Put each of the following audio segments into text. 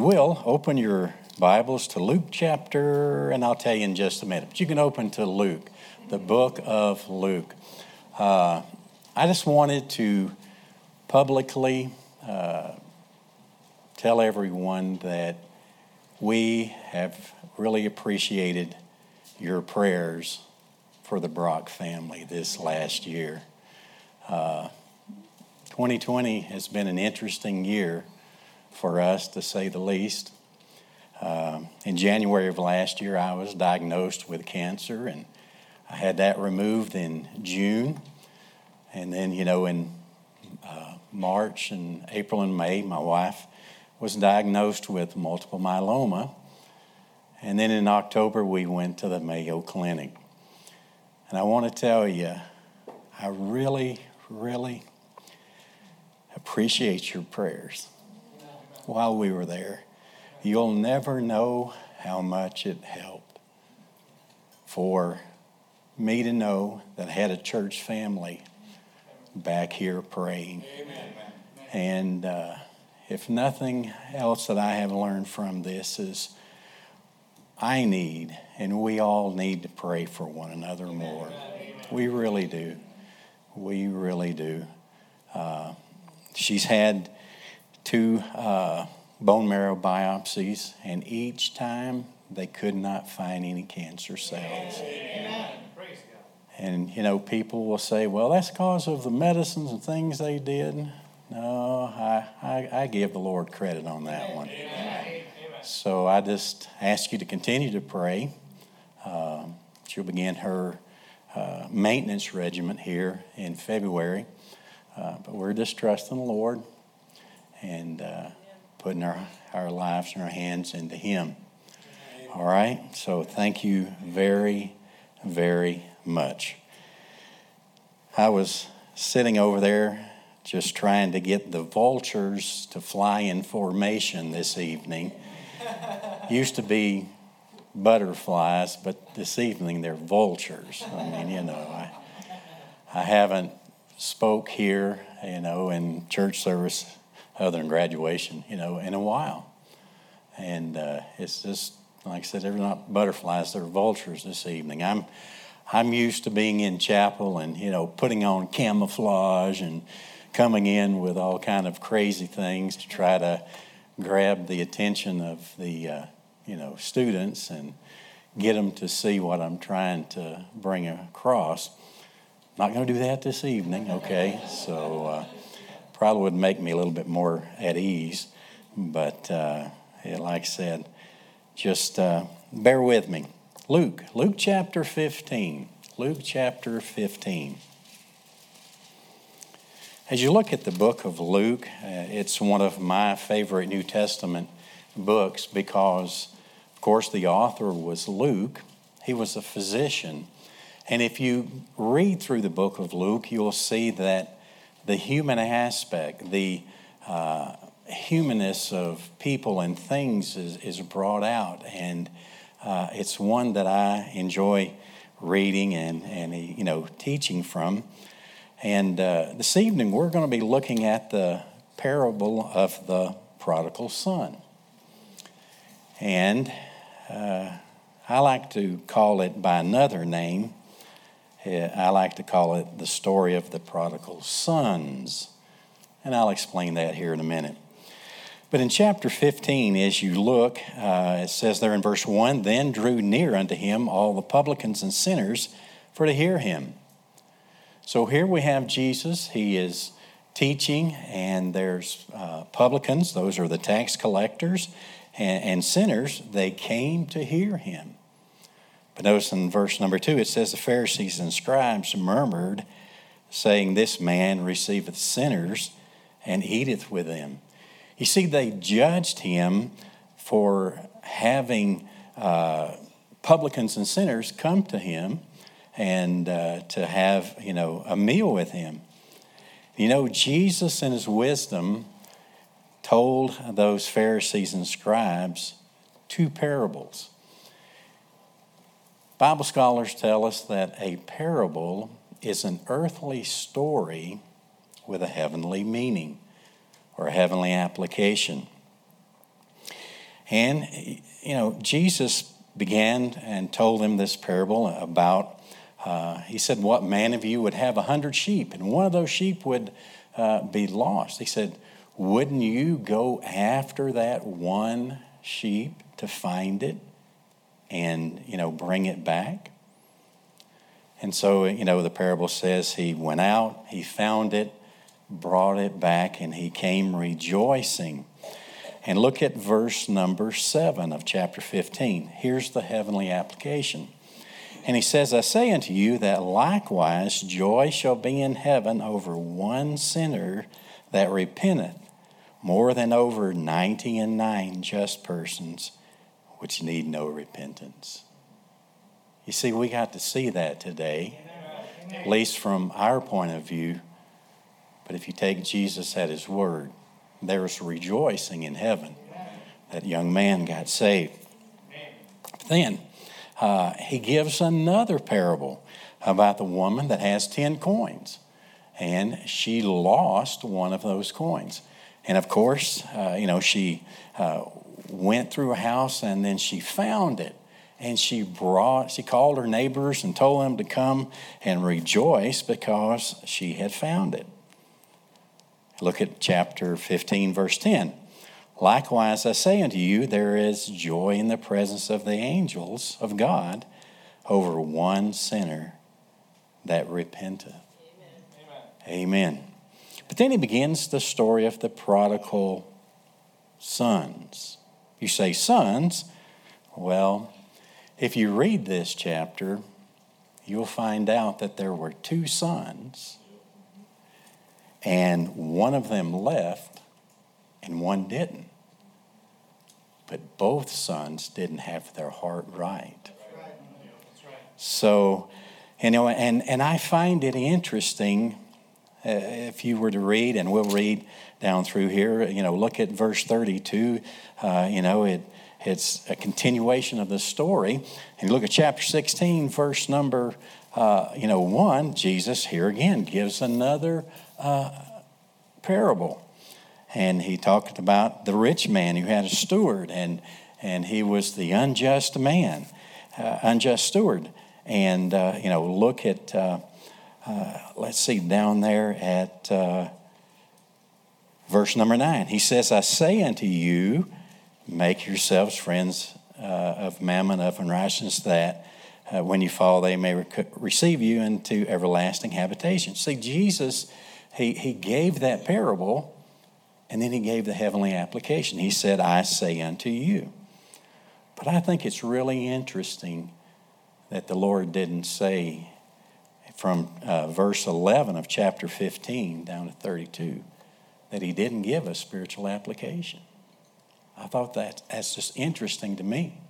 will open your Bibles to Luke chapter, and I'll tell you in just a minute. But you can open to Luke, the book of Luke. Uh, I just wanted to publicly uh, tell everyone that we have really appreciated your prayers for the Brock family this last year. Uh, 2020 has been an interesting year for us, to say the least. Uh, in January of last year, I was diagnosed with cancer, and I had that removed in June. And then, you know, in uh, March and April and May, my wife was diagnosed with multiple myeloma. And then in October, we went to the Mayo Clinic. And I want to tell you, I really, really appreciate your prayers while we were there. You'll never know how much it helped for me to know that I had a church family back here praying. Amen. And uh, if nothing else that I have learned from this is I need, and we all need to pray for one another more. We really do. We really do. Uh, she's had two uh, bone marrow biopsies, and each time they could not find any cancer cells. And you know, people will say, "Well, that's because of the medicines and things they did." No, I, I, I give the Lord credit on that one. Amen. So I just ask you to continue to pray. Uh, she'll begin her uh, maintenance regimen here in February, uh, but we're just trusting the Lord and uh, putting our, our lives and our hands into Him. All right? So thank you very, very much. I was sitting over there just trying to get the vultures to fly in formation this evening. Used to be butterflies, but this evening they're vultures. I mean, you know, I, I haven't spoke here, you know, in church service other than graduation, you know, in a while. And uh, it's just, like I said, they're not butterflies, they're vultures this evening. I'm, I'm used to being in chapel and, you know, putting on camouflage and coming in with all kind of crazy things to try to grab the attention of the, uh, you know, students and get them to see what I'm trying to bring across. Not going to do that this evening, okay? So, uh, probably would make me a little bit more at ease. But uh, like I said, just uh, bear with me. Luke, Luke chapter 15. Luke chapter 15. As you look at the book of Luke, uh, it's one of my favorite New Testament books because, of course, the author was Luke. He was a physician. And if you read through the book of Luke, you'll see that the human aspect, the uh, humanness of people and things is, is brought out. And uh, it's one that I enjoy reading and, and you know, teaching from. And uh, this evening, we're going to be looking at the parable of the prodigal son. And uh, I like to call it by another name I like to call it the story of the prodigal sons. And I'll explain that here in a minute. But in chapter 15, as you look, uh, it says there in verse 1 Then drew near unto him all the publicans and sinners for to hear him. So here we have Jesus. He is teaching, and there's uh, publicans, those are the tax collectors, and, and sinners. They came to hear him. But notice in verse number two, it says, The Pharisees and scribes murmured, saying, This man receiveth sinners and eateth with them. You see, they judged him for having uh, publicans and sinners come to him and uh, to have, you know, a meal with him. You know, Jesus in his wisdom told those Pharisees and scribes two parables. Bible scholars tell us that a parable is an earthly story with a heavenly meaning or a heavenly application. And, you know, Jesus began and told them this parable about, uh, he said, What man of you would have a hundred sheep, and one of those sheep would uh, be lost? He said, Wouldn't you go after that one sheep to find it and, you know, bring it back? And so, you know, the parable says he went out, he found it, brought it back, and he came rejoicing. And look at verse number seven of chapter 15. Here's the heavenly application. And he says, I say unto you that likewise joy shall be in heaven over one sinner that repenteth, more than over ninety and nine just persons which need no repentance. You see, we got to see that today, at least from our point of view. But if you take Jesus at his word, there's rejoicing in heaven. That young man got saved. Then uh, he gives another parable about the woman that has 10 coins. And she lost one of those coins. And of course, uh, you know, she uh, went through a house and then she found it. And she brought, she called her neighbors and told them to come and rejoice because she had found it. Look at chapter 15, verse 10. Likewise, I say unto you, there is joy in the presence of the angels of God over one sinner that repenteth. Amen. Amen. But then he begins the story of the prodigal sons. You say, sons? Well, if you read this chapter, you'll find out that there were two sons and one of them left and one didn't. But both sons didn't have their heart right. So, you know, and, and I find it interesting uh, if you were to read, and we'll read down through here, you know, look at verse 32. Uh, you know, it, it's a continuation of the story. And look at chapter 16, verse number, uh, you know, 1. Jesus here again gives another uh, parable. And he talked about the rich man who had a steward, and, and he was the unjust man, uh, unjust steward. And, uh, you know, look at, uh, let's see, down there at verse number 9. He says, I say unto you, make yourselves friends uh, of mammon, of unrighteousness, that uh, when you fall, they may rec- receive you into everlasting habitation. See, Jesus he, he gave that parable and then he gave the heavenly application. He said, I say unto you. But I think it's really interesting that the Lord didn't say from uh, verse 11 of chapter 15 down to 32 that he didn't give a spiritual application. I thought that that's just interesting to me.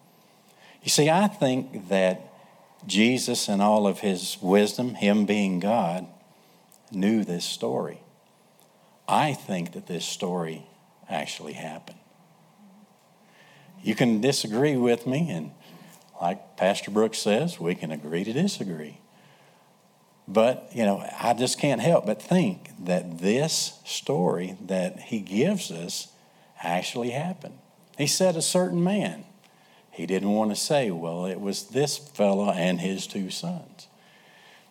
You see, I think that Jesus and all of his wisdom, him being God, knew this story. I think that this story actually happened. You can disagree with me, and like Pastor Brooks says, we can agree to disagree. But, you know, I just can't help but think that this story that he gives us actually happened. He said a certain man. He didn't want to say, well, it was this fellow and his two sons.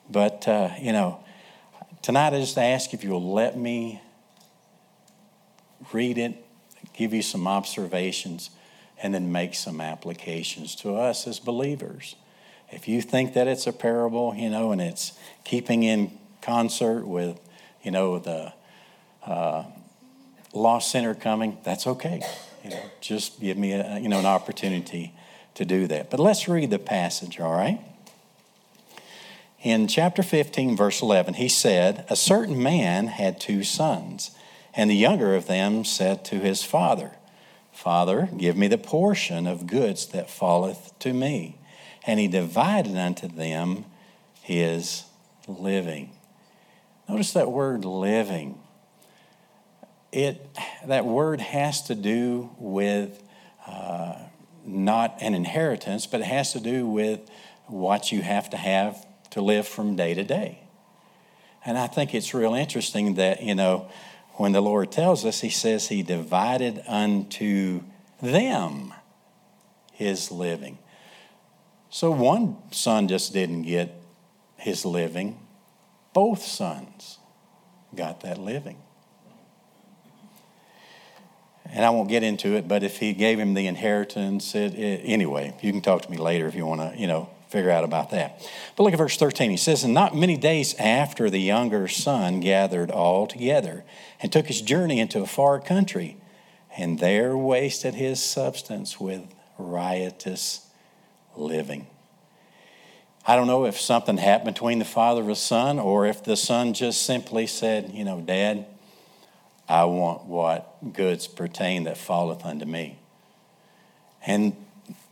But, uh, you know, Tonight, I just ask if you'll let me read it, give you some observations, and then make some applications to us as believers. If you think that it's a parable, you know, and it's keeping in concert with, you know, the uh, lost sinner coming, that's okay. You know, just give me a, you know, an opportunity to do that. But let's read the passage, all right? in chapter 15, verse 11, he said, A certain man had two sons, and the younger of them said to his father, Father, give me the portion of goods that falleth to me. And he divided unto them his living. Notice that word living. It, that word has to do with uh, not an inheritance, but it has to do with what you have to have to live from day to day. And I think it's real interesting that, you know, when the Lord tells us, He says He divided unto them. his living. So one son just didn't get his living, both sons got that living. And I won't get into it, but if he gave him the inheritance, it, it, anyway, you can talk to me later if you want to, you know, figure out about that. But look at verse 13. He says, And not many days after the younger son gathered all together and took his journey into a far country, and there wasted his substance with riotous living. I don't know if something happened between the father and the son, or if the son just simply said, You know, Dad, I want what goods pertain that falleth unto me. And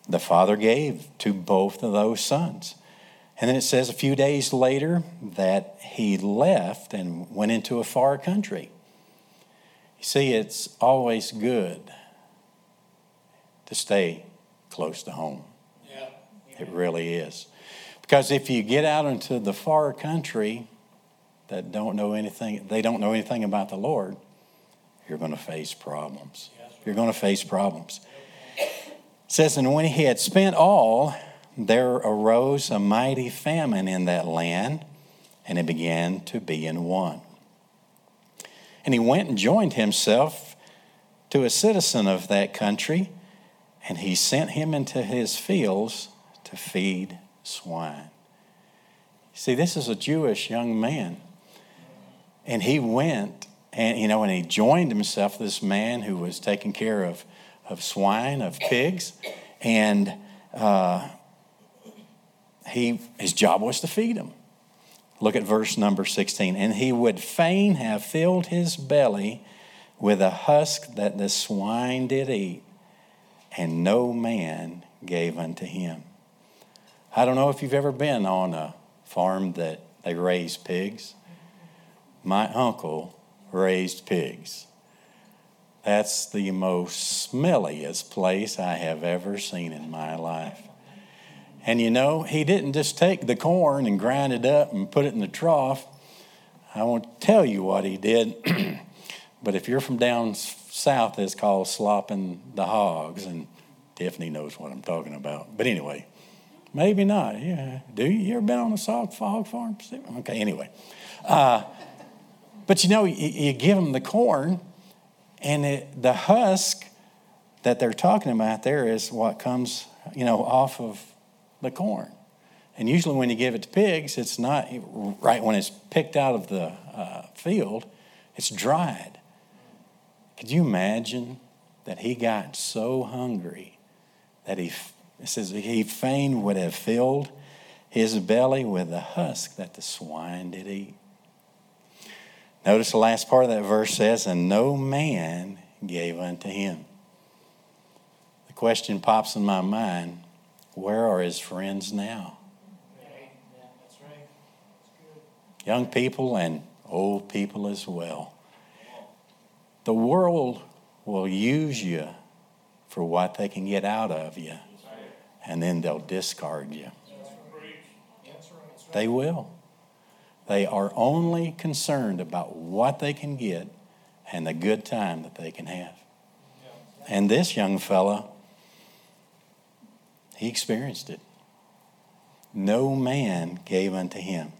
the father gave to both of those sons. And then it says a few days later that he left and went into a far country. You see, it's always good to stay close to home. It really is. Because if you get out into the far country that don't know anything, they don't know anything about the Lord, you're going to face problems. You're going to face problems. It says, And when he had spent all, there arose a mighty famine in that land, and it began to be in want. And he went and joined himself to a citizen of that country, and he sent him into his fields to feed swine. See, this is a Jewish young man. And he went and, you know, and he joined himself this man who was taking care of of swine, of pigs, and uh, he, his job was to feed them. Look at verse number 16. And he would fain have filled his belly with a husk that the swine did eat, and no man gave unto him. I don't know if you've ever been on a farm that they raise pigs. My uncle raised pigs. That's the most smelliest place I have ever seen in my life. And you know, he didn't just take the corn and grind it up and put it in the trough. I won't tell you what he did, but if you're from down south, it's called slopping the hogs, and Tiffany knows what I'm talking about. But anyway, maybe not. Yeah, do you? You ever been on a hog farm? Okay, anyway. Uh, but you know, you, you give them the corn and it, the husk that they're talking about there is what comes, you know, off of the corn. And usually when you give it to pigs, it's not right when it's picked out of the uh, field, it's dried. Could you imagine that he got so hungry that he, it says he fain would have filled his belly with the husk that the swine did eat? Notice the last part of that verse says, And no man gave unto him. The question pops in my mind where are his friends now? Young people and old people as well. The world will use you for what they can get out of you, and then they'll discard you. They will. They are only concerned about what they can get and the good time that they can have. And this young fella, he experienced it. No man gave unto him.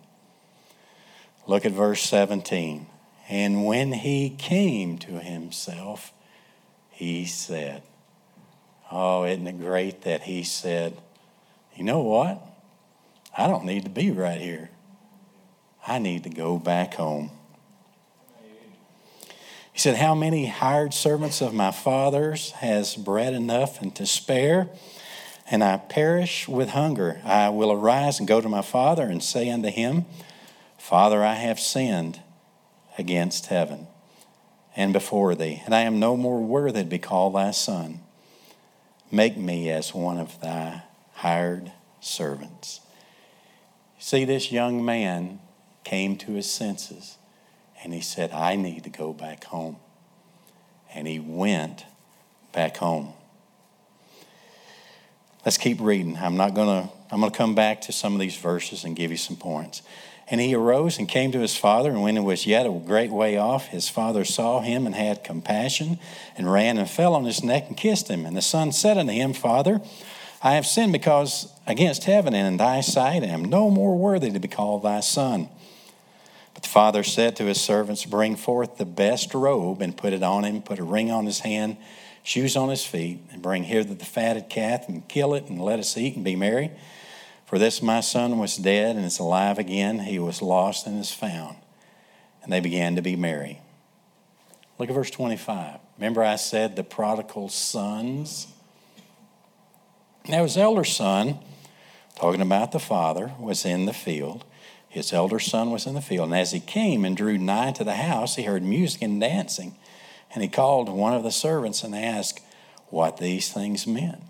Look at verse 17. And when he came to himself, he said, Oh, isn't it great that he said, You know what? I don't need to be right here. I need to go back home. He said, How many hired servants of my father's has bread enough and to spare? And I perish with hunger. I will arise and go to my father and say unto him, Father, I have sinned against heaven and before thee, and I am no more worthy to be called thy son. Make me as one of thy hired servants. See, this young man came to his senses and he said, I need to go back home. And he went back home. Let's keep reading. I'm not going to I'm going to come back to some of these verses and give you some points. And he arose and came to his father, and when he was yet a great way off, his father saw him and had compassion, and ran and fell on his neck and kissed him. And the son said unto him, Father, I have sinned because against heaven and in thy sight I am no more worthy to be called thy son. But the father said to his servants, Bring forth the best robe and put it on him, put a ring on his hand, shoes on his feet, and bring hither the fatted calf and kill it, and let us eat and be merry. For this my son was dead and is alive again. He was lost and is found. And they began to be merry. Look at verse 25. Remember, I said the prodigal sons? Now, his elder son, talking about the father, was in the field. His elder son was in the field. And as he came and drew nigh to the house, he heard music and dancing. And he called one of the servants and asked what these things meant.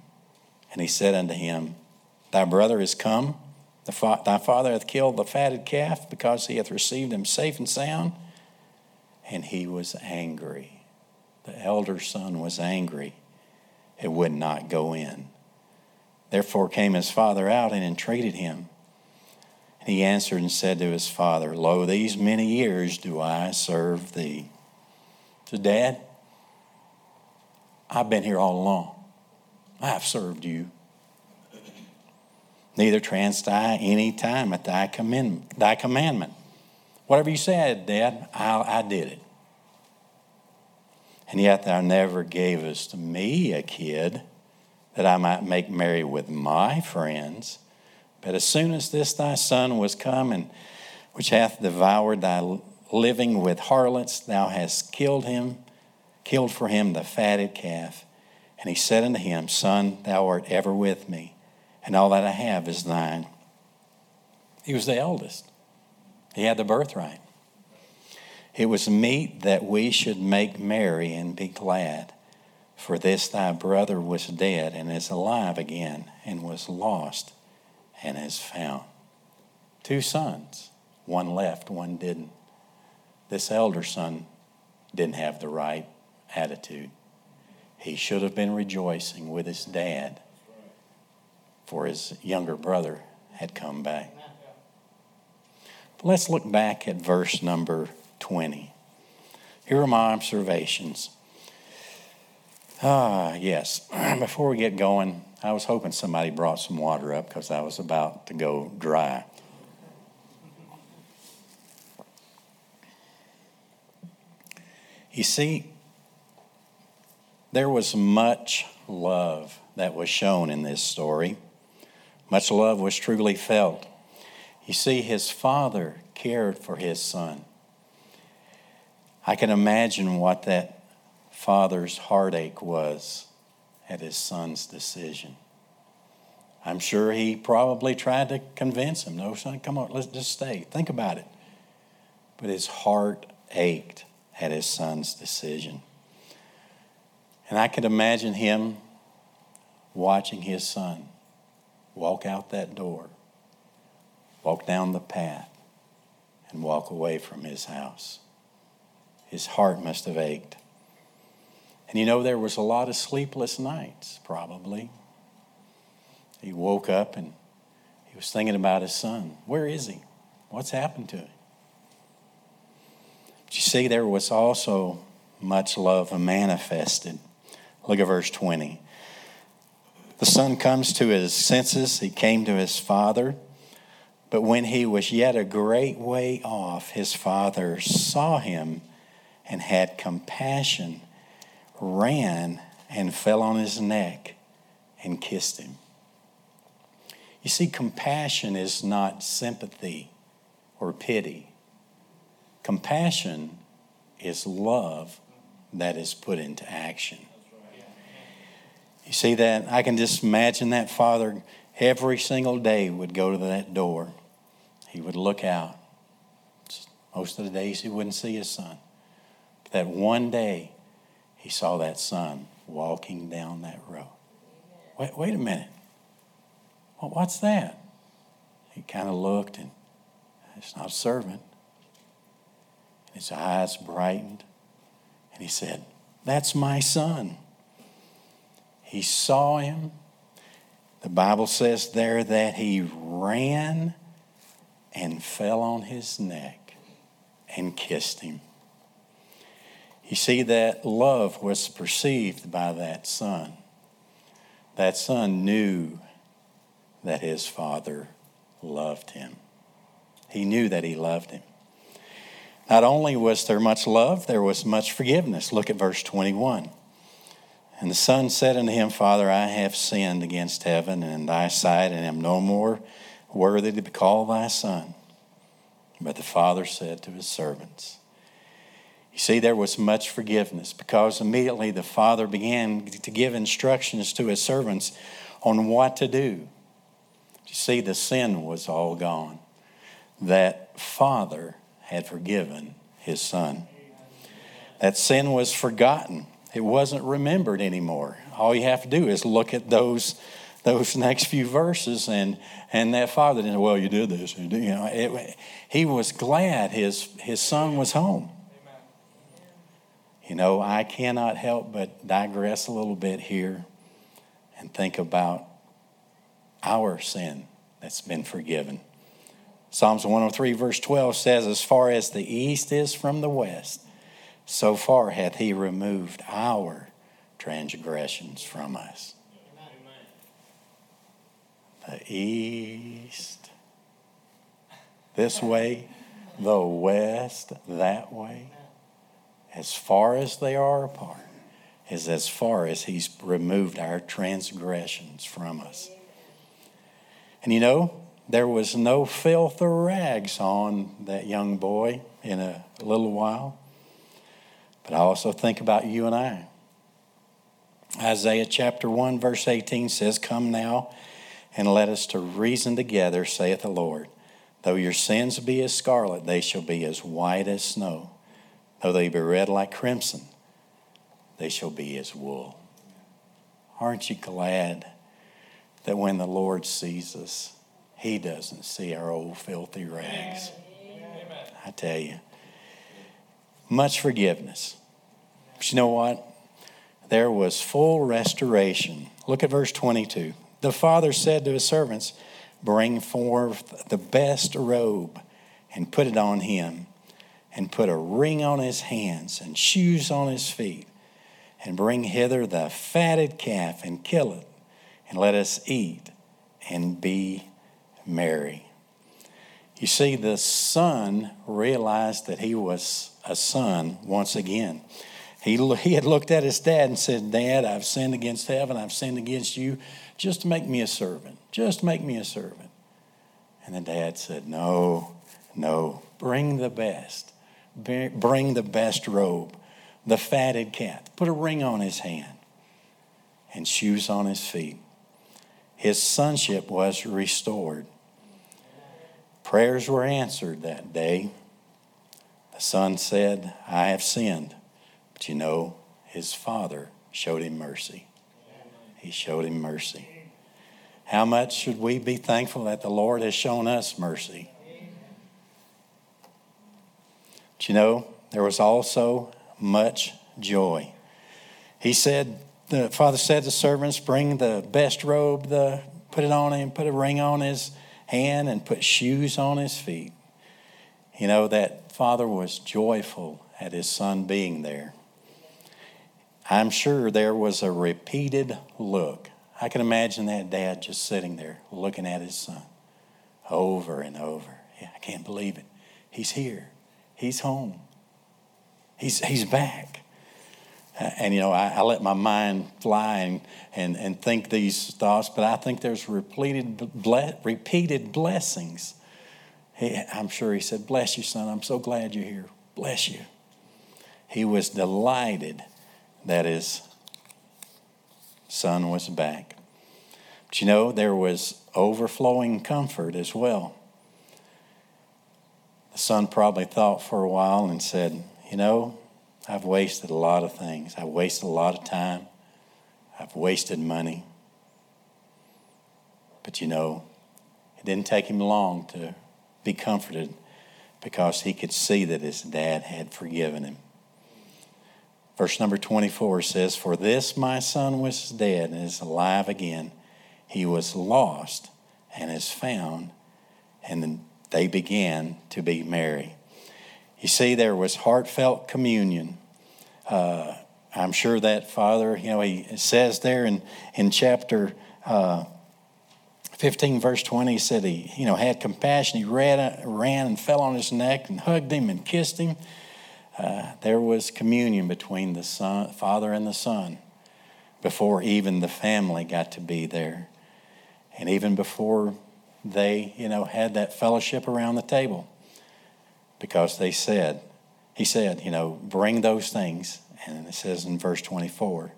And he said unto him, Thy brother is come. Thy father hath killed the fatted calf because he hath received him safe and sound. And he was angry. The elder son was angry. It would not go in. Therefore came his father out and entreated him. And he answered and said to his father, Lo, these many years do I serve thee. So, Dad, I've been here all along. I have served you. Neither transt I any time at thy, command, thy commandment. Whatever you said, Dad, I, I did it. And yet thou never gavest me a kid that I might make merry with my friends. But as soon as this thy son was come, and which hath devoured thy living with harlots, thou hast killed him, killed for him the fatted calf. And he said unto him, Son, thou art ever with me, and all that I have is thine. He was the eldest, he had the birthright. It was meet that we should make merry and be glad. For this thy brother was dead and is alive again, and was lost and is found. Two sons, one left, one didn't. This elder son didn't have the right attitude. He should have been rejoicing with his dad, for his younger brother had come back. But let's look back at verse number 20. Here are my observations. Ah, yes. Before we get going, I was hoping somebody brought some water up because I was about to go dry. You see, there was much love that was shown in this story. Much love was truly felt. You see, his father cared for his son. I can imagine what that father's heartache was at his son's decision. I'm sure he probably tried to convince him, no, son, come on, let's just stay. Think about it. But his heart ached at his son's decision. And I could imagine him watching his son walk out that door, walk down the path, and walk away from his house. His heart must have ached. And you know, there was a lot of sleepless nights, probably. He woke up and he was thinking about his son. Where is he? What's happened to him? But you see, there was also much love manifested. Look at verse 20. The son comes to his senses. He came to his father. But when he was yet a great way off, his father saw him and had compassion ran and fell on his neck and kissed him. You see, compassion is not sympathy or pity. Compassion is love that is put into action. You see that? I can just imagine that father every single day would go to that door. He would look out. Most of the days he wouldn't see his son. But that one day he saw that son walking down that road. Wait, wait a minute. Well, what's that? He kind of looked and it's not a servant. His eyes brightened and he said, That's my son. He saw him. The Bible says there that he ran and fell on his neck and kissed him. You see, that love was perceived by that son. that son knew that his father loved him. He knew that he loved him. Not only was there much love, there was much forgiveness. Look at verse 21. And the son said unto him, Father, I have sinned against heaven and in thy sight, and am no more worthy to be called thy son. But the father said to his servants, You see, there was much forgiveness because immediately the father began to give instructions to his servants on what to do. You see, the sin was all gone. That father had forgiven his son. That sin was forgotten. It wasn't remembered anymore. All you have to do is look at those those next few verses and and that father didn't well you did this you know it, he was glad his his son was home you know i cannot help but digress a little bit here and think about our sin that's been forgiven Psalms 103, verse 12 says, As far as the east is from the west, so far hath he removed our transgressions from us. The east this way, the west that way, as far as they are apart, is as far as he's removed our transgressions from us. And you know, there was no filth or rags on that young boy in a little while. But I also think about you and I. Isaiah chapter 1, verse 18 says, Come now and let us to reason together, saith the Lord. Though your sins be as scarlet, they shall be as white as snow. Though they be red like crimson, they shall be as wool. Aren't you glad that when the Lord sees us, he doesn't see our old filthy rags. Amen. I tell you. Much forgiveness. But you know what? There was full restoration. Look at verse 22. The father said to his servants, Bring forth the best robe and put it on him, and put a ring on his hands and shoes on his feet, and bring hither the fatted calf and kill it, and let us eat and be merry. You see, the son realized that he was a son once again. He, he had looked at his dad and said, Dad, I've sinned against heaven, I've sinned against you. Just make me a servant. Just make me a servant. And the dad said, No, no, bring the best. Bring the best robe, the fatted cat. Put a ring on his hand and shoes on his feet. His sonship was restored. Prayers were answered that day. The son said, I have sinned. But you know, his father showed him mercy. He showed him mercy. How much should we be thankful that the Lord has shown us mercy? But you know, there was also much joy. He said, the father said to the servants, Bring the best robe, the, put it on him, put a ring on his hand and put shoes on his feet. You know, that father was joyful at his son being there. I'm sure there was a repeated look. I can imagine that dad just sitting there looking at his son over and over. Yeah, I can't believe it. He's here. He's home. He's, he's back. Uh, and, you know, I, I, let my mind fly and, and, and think these thoughts, but I think there's repeated, ble- repeated blessings. He, I'm sure he said, Bless you, son. I'm so glad you're here. Bless you. He was delighted that his son was back. But you know, there was overflowing comfort as well. The son probably thought for a while and said, You know, I've wasted a lot of things. I've wasted a lot of time. I've wasted money. But you know, it didn't take him long to be comforted because he could see that his dad had forgiven him. Verse number 24 says, For this my son was dead and is alive again. He was lost and is found. And they began to be merry. You see, there was heartfelt communion. Uh, I'm sure that father, you know, he says there in, in chapter uh, 15, verse 20, he said he, you know, had compassion. He ran, ran and fell on his neck and hugged him and kissed him. Uh, there was communion between the son, father and the son before even the family got to be there. And even before they, you know, had that fellowship around the table. Because they said, he said, you know, bring those things. And it says in verse 24,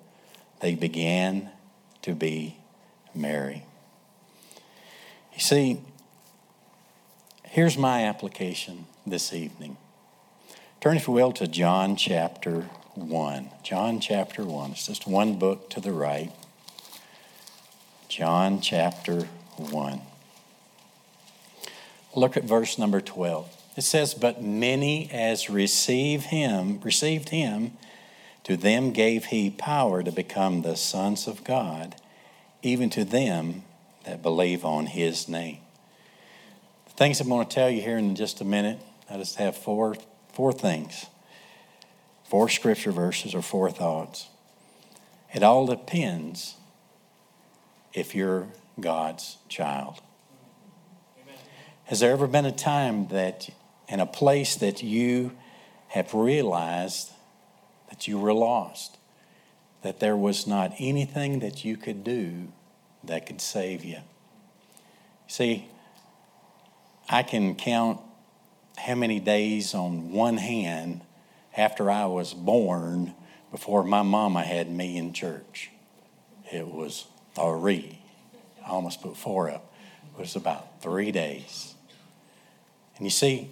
they began to be merry. You see, here's my application this evening. Turn, if you will, to John chapter 1. John chapter 1. It's just one book to the right. John chapter 1. Look at verse number 12. It says, But many as receive him, received him, to them gave he power to become the sons of God, even to them that believe on his name. The things I'm going to tell you here in just a minute, I just have four, four things, four scripture verses or four thoughts. It all depends if you're God's child. Has there ever been a time that, in a place that you have realized that you were lost, that there was not anything that you could do that could save you? See, I can count how many days on one hand after I was born before my mama had me in church. It was three. I almost put four up. It was about three days. And you see,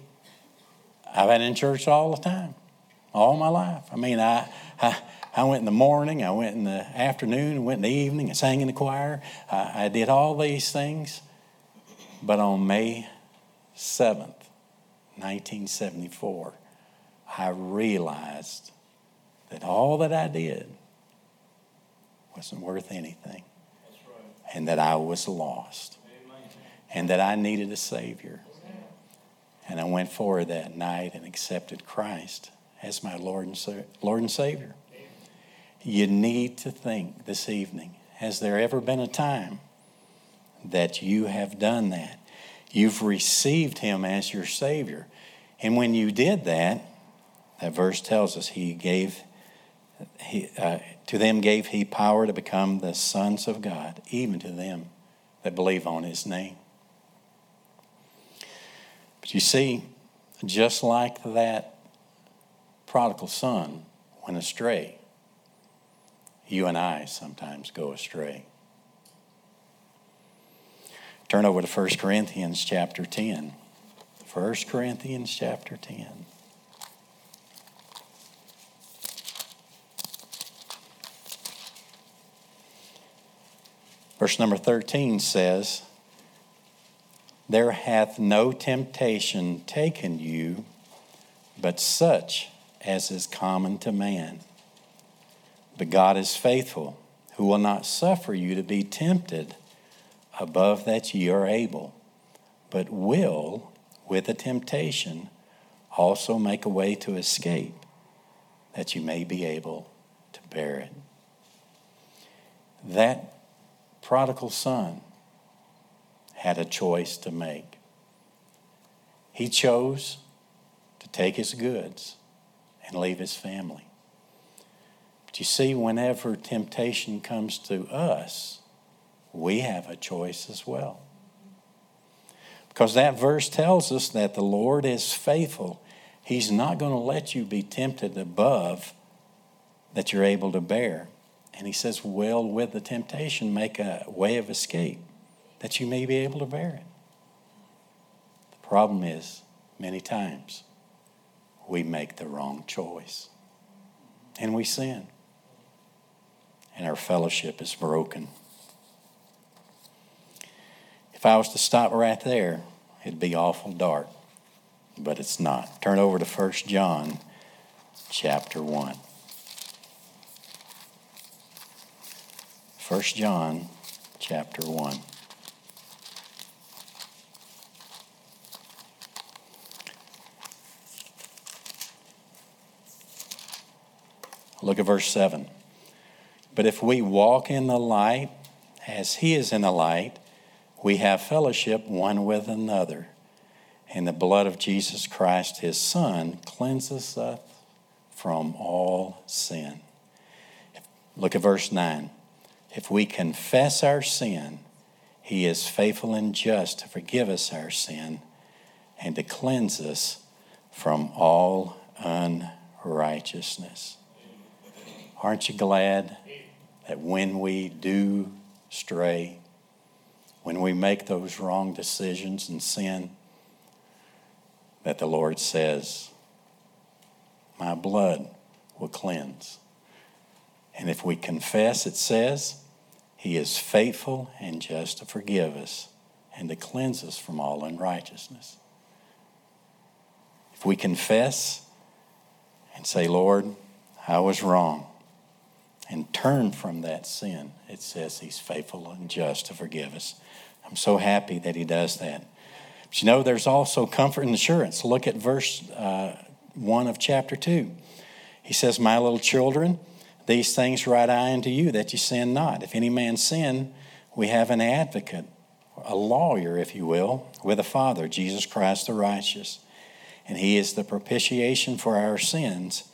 I've been in church all the time, all my life. I mean, I, I, I went in the morning, I went in the afternoon, I went in the evening, I sang in the choir. I, I did all these things. But on May 7th, 1974, I realized that all that I did wasn't worth anything and that I was lost and that I needed a Savior. And I went forward that night and accepted Christ as my Lord and, Lord and Savior. You need to think this evening has there ever been a time that you have done that? You've received Him as your Savior. And when you did that, that verse tells us He gave, he, uh, to them gave He power to become the sons of God, even to them that believe on His name. But you see, just like that prodigal son went astray, you and I sometimes go astray. Turn over to 1 Corinthians chapter 10. 1 Corinthians chapter 10. Verse number 13 says, there hath no temptation taken you, but such as is common to man. But God is faithful, who will not suffer you to be tempted above that ye are able, but will, with a temptation, also make a way to escape, that you may be able to bear it. That prodigal son had a choice to make. He chose to take his goods and leave his family. But you see, whenever temptation comes to us, we have a choice as well. Because that verse tells us that the Lord is faithful. He's not going to let you be tempted above that you're able to bear. And he says, Well, with the temptation, make a way of escape that you may be able to bear it. The problem is, many times, we make the wrong choice and we sin, and our fellowship is broken. If I was to stop right there, it'd be awful dark, but it's not. Turn over to 1 John chapter 1. 1 John chapter 1. Look at verse 7. But if we walk in the light as he is in the light, we have fellowship one with another. And the blood of Jesus Christ, his Son, cleanses us from all sin. Look at verse 9. If we confess our sin, he is faithful and just to forgive us our sin and to cleanse us from all unrighteousness. Aren't you glad that when we do stray, when we make those wrong decisions and sin, that the Lord says, My blood will cleanse. And if we confess, it says, He is faithful and just to forgive us and to cleanse us from all unrighteousness. If we confess and say, Lord, I was wrong, and turn from that sin, it says He's faithful and just to forgive us. I'm so happy that He does that. But you know, there's also comfort and assurance. Look at verse uh, 1 of chapter 2. He says, My little children, these things write I unto you, that you sin not. If any man sin, we have an advocate, a lawyer, if you will, with a Father, Jesus Christ the righteous. And he is the propitiation for our sins,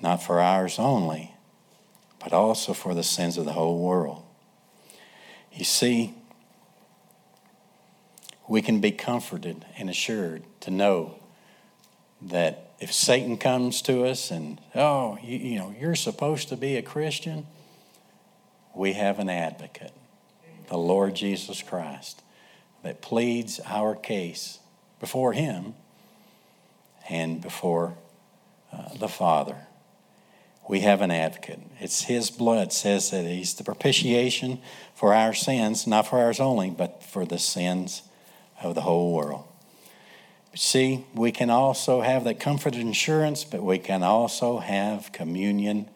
not for ours only, but also for the sins of the whole world. You see, we can be comforted and assured to know that if Satan comes to us and, oh, you, you, know, you're supposed to be a Christian, we have an advocate, the Lord Jesus Christ, that pleads our case before Him and before uh, the Father. We have an advocate. It's His blood says that He's the propitiation for our sins, not for ours only, but for the sins of the whole world. See, we can also have that comfort and assurance, but we can also have communion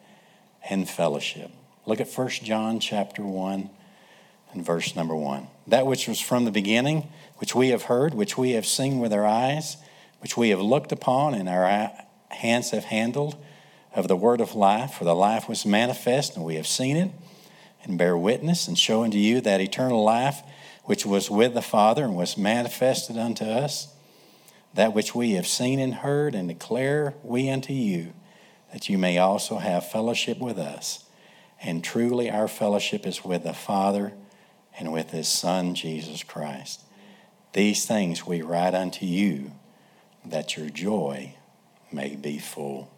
and fellowship. Look at 1 John chapter 1 and verse number 1. That which was from the beginning, which we have heard, which we have seen with our eyes, which we have looked upon and our hands have handled of the word of life, for the life was manifest, and we have seen it, and bear witness, and show unto you that eternal life which was with the Father and was manifested unto us that which we have seen and heard, and declare we unto you, that you may also have fellowship with us. And truly, our fellowship is with the Father and with his Son, Jesus Christ. These things we write unto you, that your joy may be full.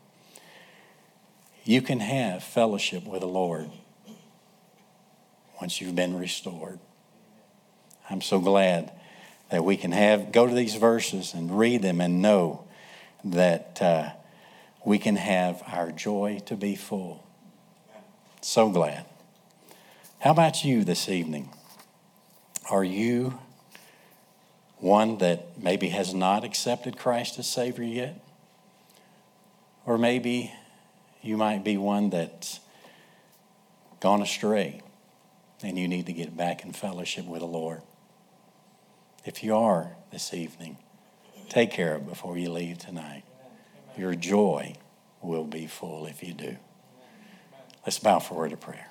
You can have fellowship with the Lord once you've been restored. I'm so glad that we can have go to these verses and read them and know that uh, we can have our joy to be full. So glad. How about you this evening? Are you one that maybe has not accepted Christ as Savior yet? Or maybe you might be one that's gone astray and you need to get back in fellowship with the Lord. If you are this evening, take care of before you leave tonight. Your joy will be full if you do. Let's bow for a word of prayer.